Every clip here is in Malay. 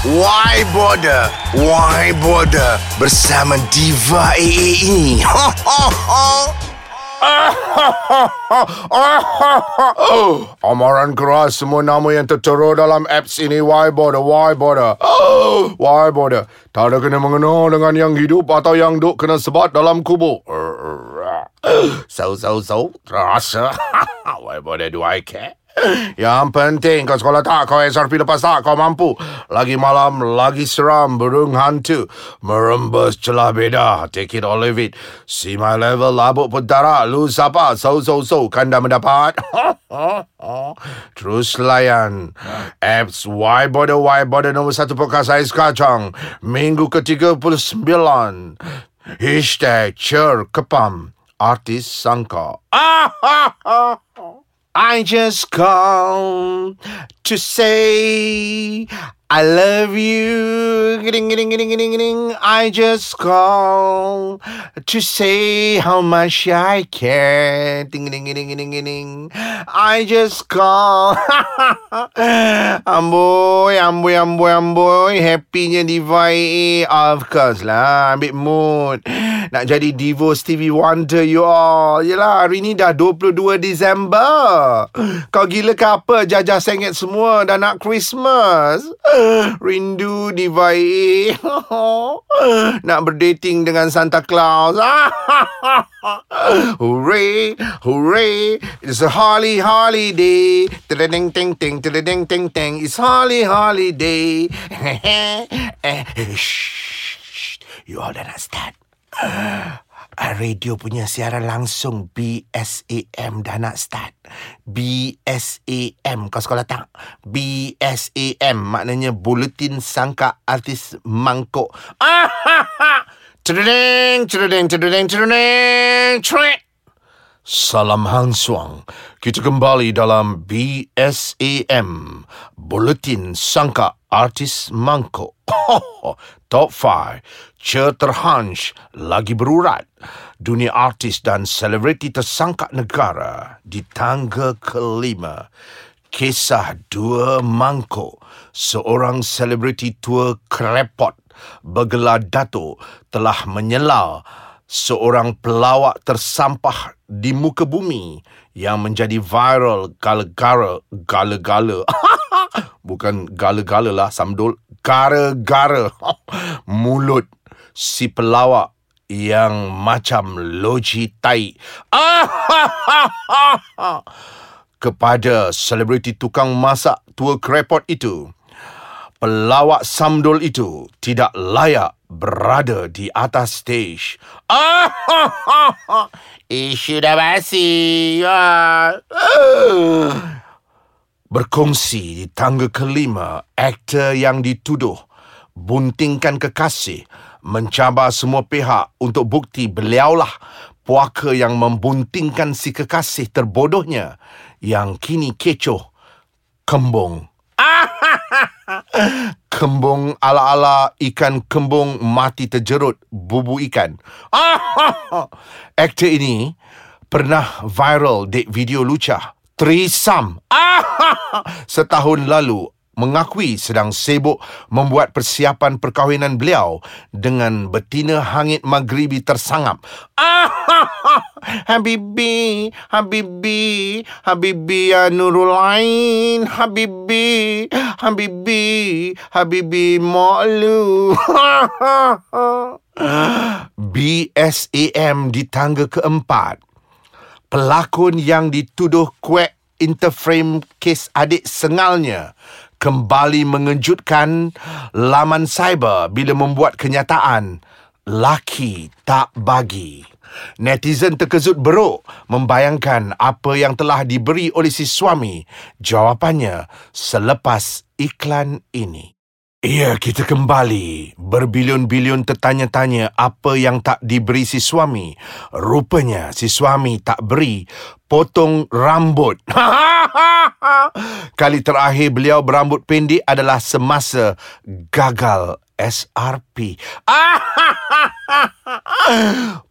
Why Border? Why Border? Bersama Diva AA ini. Ho, ho, ho. Amaran keras semua nama yang tertera dalam apps ini Why bother, why bother Why bother Tak ada kena mengena dengan yang hidup Atau yang duk kena sebat dalam kubur So, so, so Terasa Why bother do I care yang penting kau sekolah tak Kau SRP lepas tak Kau mampu. Lagi malam Lagi seram Burung hantu. Merembes celah beda. Take it or leave it. See my level Labuk pentara Lu siapa So so so Kan dah mendapat. Terus layan. Apps Why Bother Why Bother? Nombor satu podcast Ais Kacang. Minggu ke-39 Hashtag Cer Kepam. Artis Sangka I just call to say I love you. Gidding, gidding, gidding, gidding, gidding. I just call to say how much I care. Ding, ding, ding, ding, ding, ding. I just call. amboy, amboy, amboy, amboy. Happynya Divai. Of course lah. Ambil mood. Nak jadi Divo Stevie Wonder you all. Yelah, hari ni dah 22 Disember. Kau gila ke apa? Jajah sengit semua dah nak Christmas. Rindu Divai. nak berdating dengan Santa Claus. hooray, hooray. It's a holly holiday. Tadading ting ting, tadading ting ting. It's holly holiday. Shh, you all. Uh, radio punya siaran langsung BSAM dah nak start. BSAM. Kau sekolah tak? BSAM maknanya Buletin Sangka Artis Mangkuk. Cerdeng, cerdeng, cerdeng, cerdeng, cerdeng. Salam Hang Suang. Kita kembali dalam BSAM. Buletin Sangka Artis Mangkuk. Top 5. Cer terhansh lagi berurat. Dunia artis dan selebriti tersangka negara di tangga kelima. Kisah dua mangkuk. Seorang selebriti tua krepot bergelar Dato telah menyela seorang pelawak tersampah di muka bumi yang menjadi viral gala-gala gala-gala. Bukan gala-gala lah samdul. Gara-gara mulut si pelawak yang macam loji tai. Kepada selebriti tukang masak tua krepot itu pelawak samdul itu tidak layak berada di atas stage. Isu dah basi. Berkongsi di tangga kelima, aktor yang dituduh buntingkan kekasih mencabar semua pihak untuk bukti beliaulah puaka yang membuntingkan si kekasih terbodohnya yang kini kecoh kembung kembung ala-ala ikan kembung mati terjerut bubu ikan. Aktor ini pernah viral dek video lucah. Trisam. Setahun lalu mengakui sedang sibuk membuat persiapan perkahwinan beliau dengan betina hangit maghribi tersangap. Habibi, Habibi, Habibi ya Nurul Ain, Habibi, Habibi, Habibi Malu. BSAM di tangga keempat. Pelakon yang dituduh kuek interframe kes adik sengalnya kembali mengejutkan laman cyber bila membuat kenyataan laki tak bagi. Netizen terkejut beruk membayangkan apa yang telah diberi oleh si suami. Jawapannya selepas iklan ini. Ya, kita kembali. Berbilion-bilion tertanya-tanya apa yang tak diberi si suami. Rupanya si suami tak beri potong rambut. Kali terakhir beliau berambut pendek adalah semasa gagal SRP.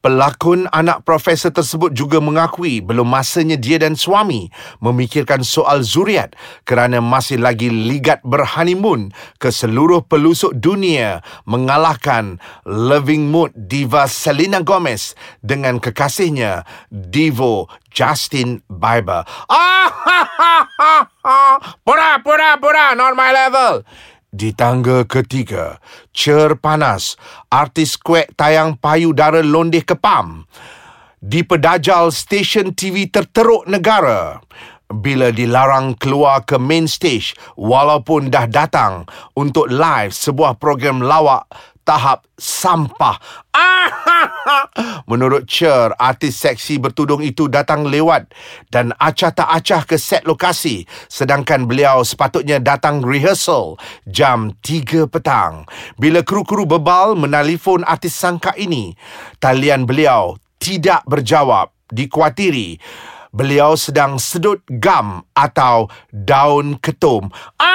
Pelakon anak profesor tersebut juga mengakui belum masanya dia dan suami memikirkan soal zuriat kerana masih lagi ligat berhoneymoon ke seluruh pelusuk dunia mengalahkan Living Mood diva Selena Gomez dengan kekasihnya Divo Justin Bieber. pura, pura, pura, not my level. Di tangga ketiga, Cer Panas, artis kuek tayang payudara londeh kepam, dipedajal stesen TV terteruk negara. Bila dilarang keluar ke main stage walaupun dah datang untuk live sebuah program lawak tahap sampah. Menurut Cher, artis seksi bertudung itu datang lewat dan acah tak acah ke set lokasi sedangkan beliau sepatutnya datang rehearsal jam 3 petang. Bila kru-kru bebal menelefon artis sangka ini, talian beliau tidak berjawab, dikuatiri beliau sedang sedut gam atau daun ketum.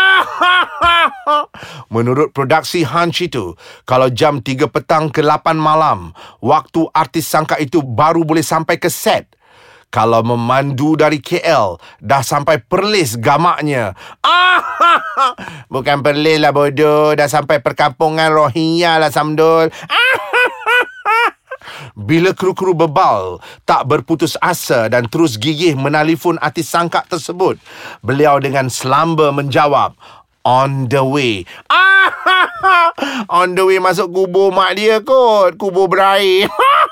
Menurut produksi Hunch itu, kalau jam 3 petang ke 8 malam, waktu artis sangka itu baru boleh sampai ke set. Kalau memandu dari KL, dah sampai perlis gamaknya. Bukan perlis lah bodoh, dah sampai perkampungan Rohingya lah Samdul. Bila kru-kru bebal tak berputus asa dan terus gigih menelefon artis sangka tersebut, beliau dengan selamba menjawab, On the way. On the way masuk kubur mak dia kot. Kubur berair.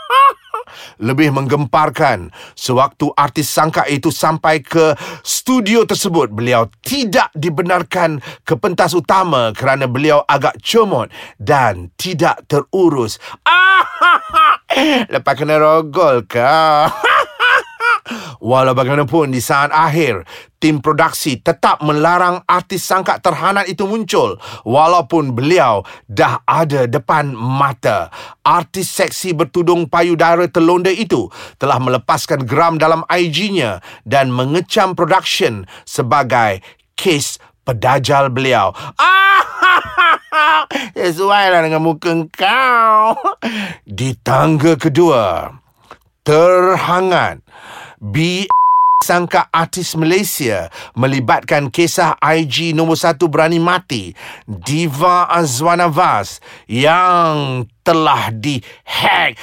Lebih menggemparkan, sewaktu artis sangka itu sampai ke studio tersebut, beliau tidak dibenarkan ke pentas utama kerana beliau agak comot dan tidak terurus. Lepas kena rogol kau. Walau bagaimanapun di saat akhir, tim produksi tetap melarang artis sangka terhanat itu muncul walaupun beliau dah ada depan mata. Artis seksi bertudung payudara terlonda itu telah melepaskan geram dalam IG-nya dan mengecam production sebagai kes pedajal beliau. Sesuai lah dengan muka kau. Di tangga kedua, terhangat. B sangka artis Malaysia melibatkan kisah IG nombor satu berani mati Diva Azwana Vaz yang telah dihack.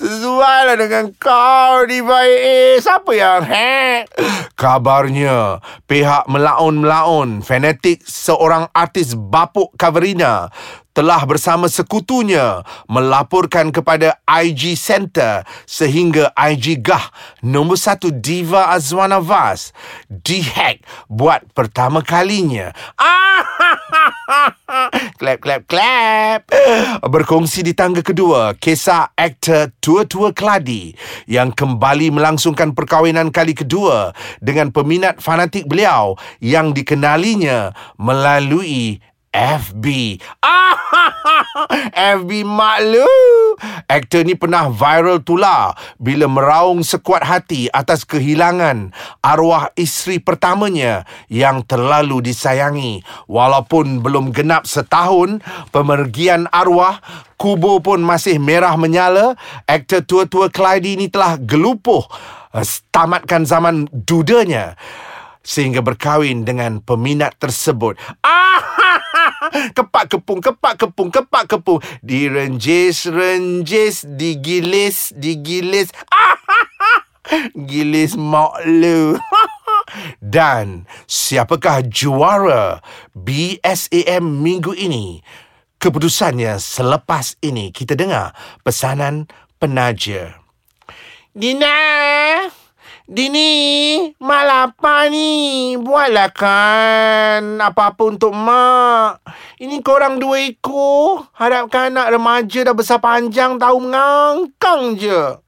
Sesuai lah dengan kau Diva AA. Siapa yang hack? Kabarnya pihak melaun-melaun fanatik seorang artis Bapuk Kaverina telah bersama sekutunya melaporkan kepada IG Center sehingga IG Gah nombor satu Diva Azwana Vaz dihack buat pertama kalinya. clap, clap, clap. Berkongsi di tangga kedua, kisah aktor tua-tua Keladi yang kembali melangsungkan perkahwinan kali kedua dengan peminat fanatik beliau yang dikenalinya melalui FB. Ah, FB maklu. Aktor ni pernah viral tular bila meraung sekuat hati atas kehilangan arwah isteri pertamanya yang terlalu disayangi. Walaupun belum genap setahun pemergian arwah, kubur pun masih merah menyala. Aktor tua-tua Clyde ini telah gelupuh eh, tamatkan zaman dudanya sehingga berkahwin dengan peminat tersebut. Ah, kepak kepung, kepak kepung, kepak kepung. Direnjis, renjis, digilis, digilis. Gilis mak lu. Dan siapakah juara BSAM minggu ini? Keputusannya selepas ini kita dengar pesanan penaja. Dina! Dini, mak lapar ni. Buatlah kan apa-apa untuk mak. Ini korang dua ekor. Harapkan anak remaja dah besar panjang tahu mengangkang je.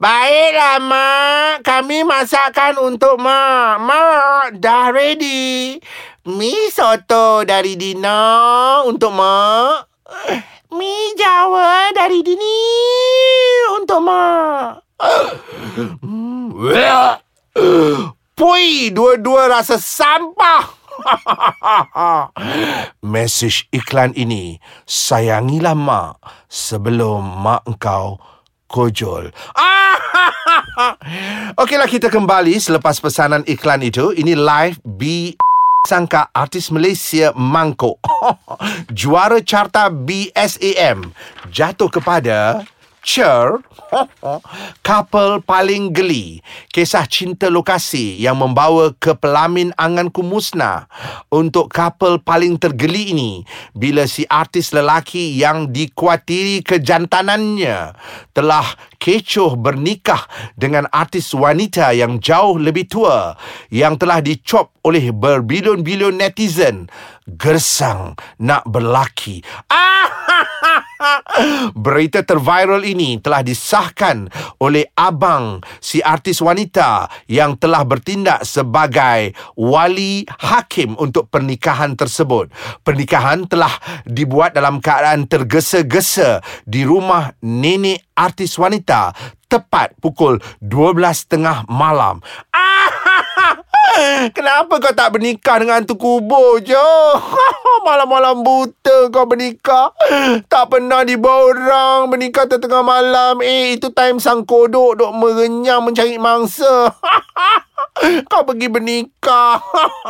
Baiklah, mak. Kami masakkan untuk mak. Mak, dah ready. Mi soto dari Dina untuk mak. Mi Jawa dari Dini untuk mak. Pui, dua-dua rasa sampah. Mesej iklan ini, sayangilah mak sebelum mak engkau kojol. Okeylah kita kembali selepas pesanan iklan itu. Ini live B sangka artis Malaysia Mangkok. Juara carta BSAM jatuh kepada Cher, couple paling geli. Kisah cinta lokasi yang membawa ke pelamin anganku musnah. Untuk couple paling tergeli ini, bila si artis lelaki yang dikuatiri kejantanannya telah kecoh bernikah dengan artis wanita yang jauh lebih tua yang telah dicop oleh berbilion-bilion netizen gersang nak berlaki. Berita terviral ini telah disahkan oleh abang si artis wanita yang telah bertindak sebagai wali hakim untuk pernikahan tersebut. Pernikahan telah dibuat dalam keadaan tergesa-gesa di rumah nenek artis wanita tepat pukul 12.30 malam. Kenapa kau tak bernikah dengan tu kubur je? Malam-malam buta kau bernikah. Tak pernah dibawa orang bernikah tengah malam. Eh, itu time sang kodok duk merenyang mencari mangsa. Kau pergi bernikah.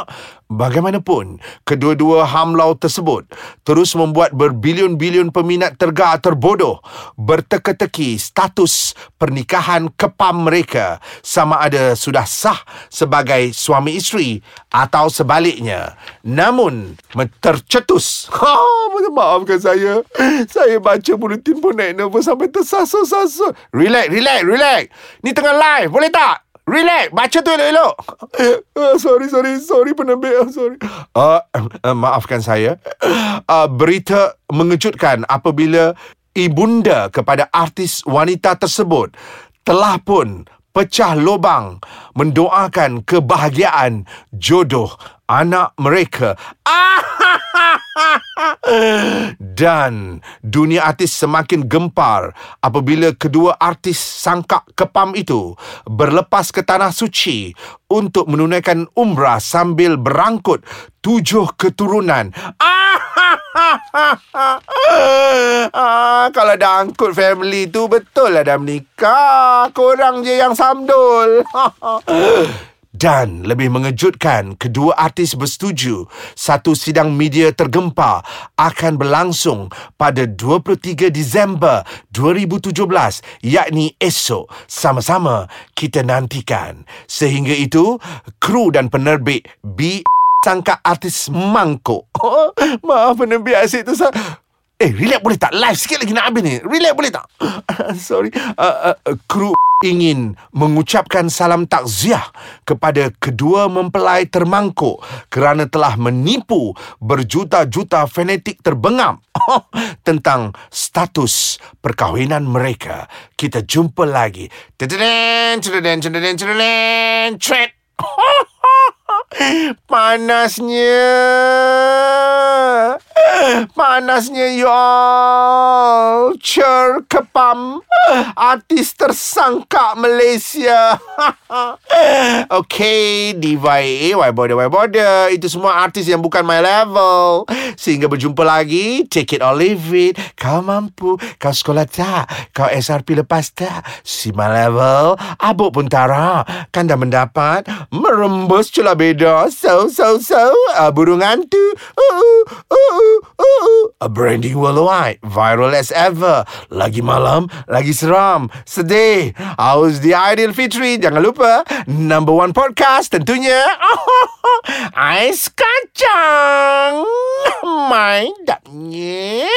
Bagaimanapun, kedua-dua hamlau tersebut terus membuat berbilion-bilion peminat tergar terbodoh berteka-teki status pernikahan kepam mereka sama ada sudah sah sebagai suami isteri atau sebaliknya. Namun, tercetus. Ha, maafkan saya. Saya baca bulletin pun naik nervous sampai tersasar-sasar. Relax, relax, relax. Ni tengah live, boleh tak? Relax, baca tu elok-elok. Uh, sorry, sorry, sorry penebik. Uh, sorry. Uh, uh, maafkan saya. Uh, berita mengejutkan apabila ibunda kepada artis wanita tersebut telah pun pecah lubang mendoakan kebahagiaan jodoh anak mereka. Dan dunia artis semakin gempar apabila kedua artis sangkak kepam itu berlepas ke tanah suci untuk menunaikan umrah sambil berangkut tujuh keturunan. ah, kalau dah angkut family tu betul lah dah menikah. Korang je yang samdul. Dan lebih mengejutkan, kedua artis bersetuju satu sidang media tergempar akan berlangsung pada 23 Disember 2017 yakni esok. Sama-sama kita nantikan. Sehingga itu, kru dan penerbit B sangka artis mangkuk. Maaf penerbit asyik tu sah. Eh, relax boleh tak? Live sikit lagi nak habis ni. Relax boleh tak? Sorry. Uh, uh, kru ingin mengucapkan salam takziah kepada kedua mempelai termangkuk kerana telah menipu berjuta-juta fanatik terbengam tentang status perkahwinan mereka. Kita jumpa lagi. Panasnya. Panasnya ya. Cer kepam. Artis tersangka Malaysia. okay, Diva AA, why bother, why bother. Itu semua artis yang bukan my level. Sehingga berjumpa lagi. Take it or leave it. Kau mampu. Kau sekolah tak? Kau SRP lepas tak? Si my level. Abuk pun tara. Kan dah mendapat. Merembus celah beda. So, so, so. Uh, burung hantu. Uh, uh, uh, uh, A branding worldwide. Viral as ever. Lagi malam, lagi seram. Sedih. How's the Ideal Fitri? Jangan lupa. Number one podcast tentunya. Ais kacang. Main dapnya.